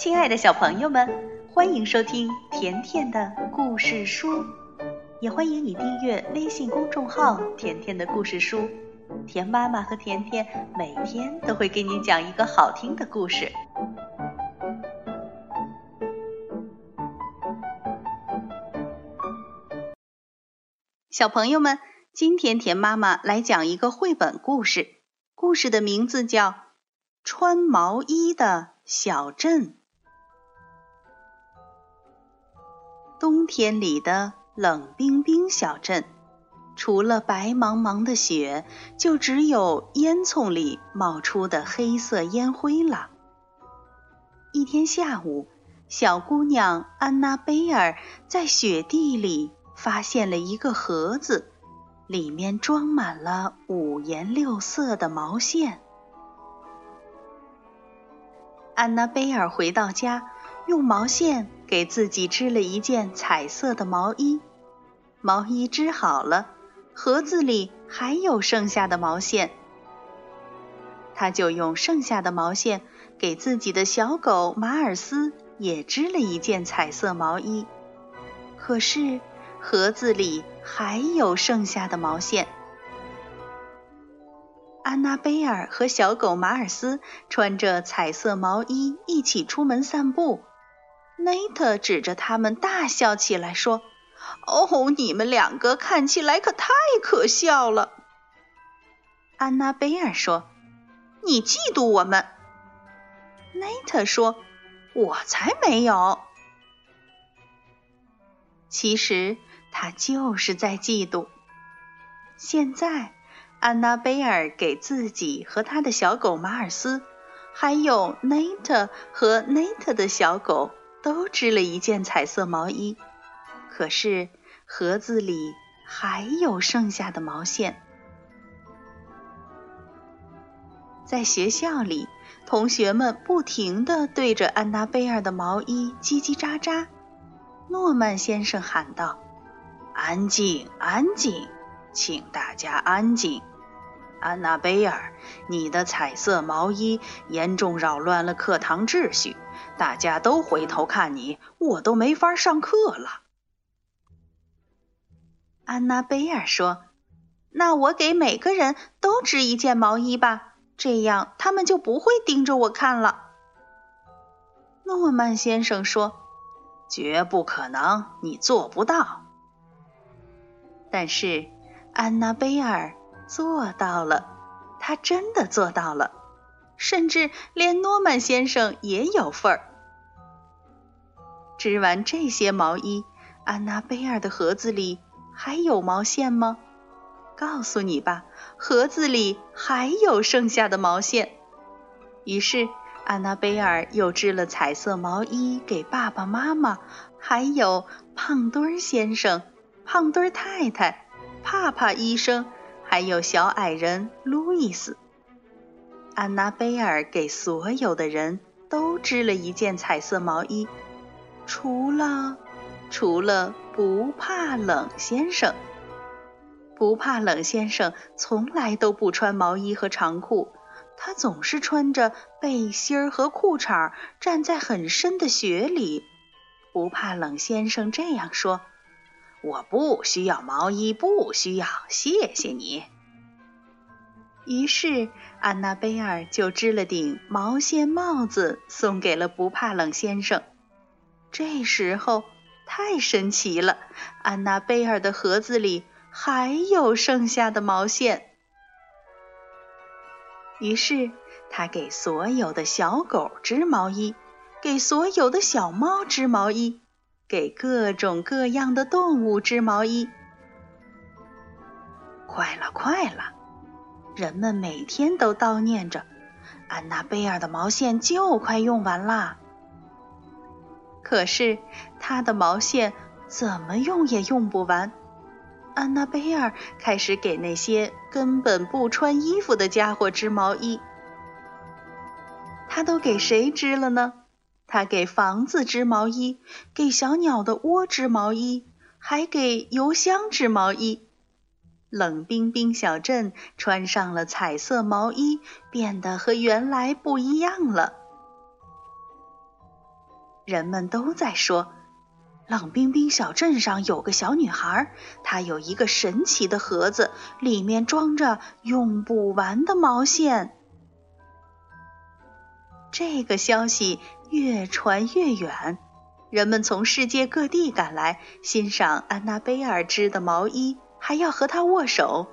亲爱的小朋友们，欢迎收听甜甜的故事书，也欢迎你订阅微信公众号“甜甜的故事书”。甜妈妈和甜甜每天都会给你讲一个好听的故事。小朋友们，今天甜妈妈来讲一个绘本故事，故事的名字叫《穿毛衣的小镇》。冬天里的冷冰冰小镇，除了白茫茫的雪，就只有烟囱里冒出的黑色烟灰了。一天下午，小姑娘安娜贝尔在雪地里发现了一个盒子，里面装满了五颜六色的毛线。安娜贝尔回到家。用毛线给自己织了一件彩色的毛衣，毛衣织好了，盒子里还有剩下的毛线，他就用剩下的毛线给自己的小狗马尔斯也织了一件彩色毛衣，可是盒子里还有剩下的毛线。安娜贝尔和小狗马尔斯穿着彩色毛衣一起出门散步。内特指着他们大笑起来，说：“哦，你们两个看起来可太可笑了。”安娜贝尔说：“你嫉妒我们。”内特说：“我才没有。”其实他就是在嫉妒。现在，安娜贝尔给自己和他的小狗马尔斯，还有内特和内特的小狗。都织了一件彩色毛衣，可是盒子里还有剩下的毛线。在学校里，同学们不停地对着安娜贝尔的毛衣叽叽喳喳。诺曼先生喊道：“安静，安静，请大家安静。”安娜贝尔，你的彩色毛衣严重扰乱了课堂秩序，大家都回头看你，我都没法上课了。安娜贝尔说：“那我给每个人都织一件毛衣吧，这样他们就不会盯着我看了。”诺曼先生说：“绝不可能，你做不到。”但是安娜贝尔。做到了，他真的做到了，甚至连诺曼先生也有份儿。织完这些毛衣，安娜贝尔的盒子里还有毛线吗？告诉你吧，盒子里还有剩下的毛线。于是，安娜贝尔又织了彩色毛衣给爸爸妈妈，还有胖墩儿先生、胖墩儿太太、帕帕医生。还有小矮人路易斯，安娜贝尔给所有的人都织了一件彩色毛衣，除了除了不怕冷先生。不怕冷先生从来都不穿毛衣和长裤，他总是穿着背心儿和裤衩站在很深的雪里。不怕冷先生这样说。我不需要毛衣，不需要，谢谢你。于是安娜贝尔就织了顶毛线帽子，送给了不怕冷先生。这时候太神奇了，安娜贝尔的盒子里还有剩下的毛线。于是他给所有的小狗织毛衣，给所有的小猫织毛衣。给各种各样的动物织毛衣。快了，快了！人们每天都叨念着，安娜贝尔的毛线就快用完啦。可是她的毛线怎么用也用不完。安娜贝尔开始给那些根本不穿衣服的家伙织毛衣。她都给谁织了呢？她给房子织毛衣，给小鸟的窝织毛衣，还给邮箱织毛衣。冷冰冰小镇穿上了彩色毛衣，变得和原来不一样了。人们都在说，冷冰冰小镇上有个小女孩，她有一个神奇的盒子，里面装着用不完的毛线。这个消息越传越远，人们从世界各地赶来欣赏安娜贝尔织的毛衣，还要和他握手。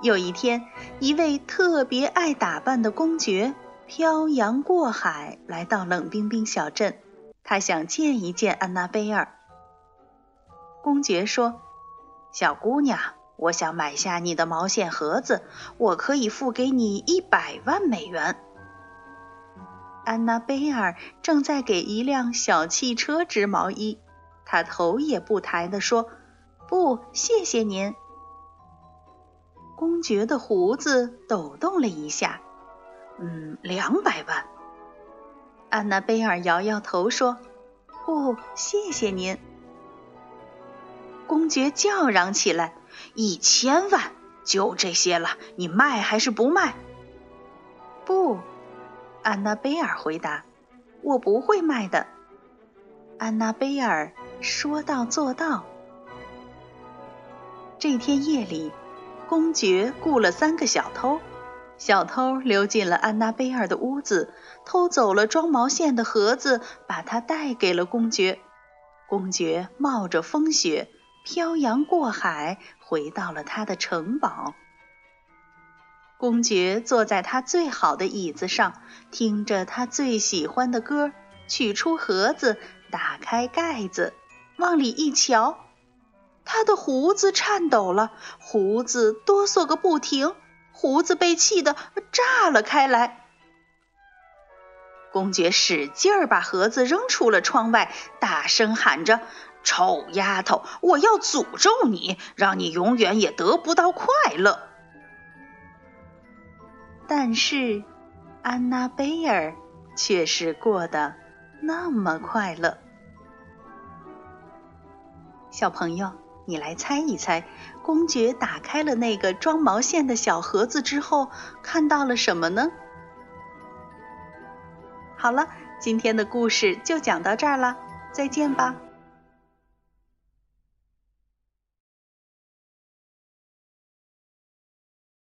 有一天，一位特别爱打扮的公爵漂洋过海来到冷冰冰小镇，他想见一见安娜贝尔。公爵说：“小姑娘。”我想买下你的毛线盒子，我可以付给你一百万美元。安娜贝尔正在给一辆小汽车织毛衣，他头也不抬地说：“不，谢谢您。”公爵的胡子抖动了一下，“嗯，两百万。”安娜贝尔摇摇头说：“不，谢谢您。”公爵叫嚷起来。一千万，就这些了。你卖还是不卖？不，安娜贝尔回答：“我不会卖的。”安娜贝尔说到做到。这天夜里，公爵雇了三个小偷，小偷溜进了安娜贝尔的屋子，偷走了装毛线的盒子，把它带给了公爵。公爵冒着风雪。漂洋过海，回到了他的城堡。公爵坐在他最好的椅子上，听着他最喜欢的歌，取出盒子，打开盖子，往里一瞧，他的胡子颤抖了，胡子哆嗦个不停，胡子被气得炸了开来。公爵使劲儿把盒子扔出了窗外，大声喊着。臭丫头，我要诅咒你，让你永远也得不到快乐。但是，安娜贝尔却是过得那么快乐。小朋友，你来猜一猜，公爵打开了那个装毛线的小盒子之后，看到了什么呢？好了，今天的故事就讲到这儿了，再见吧。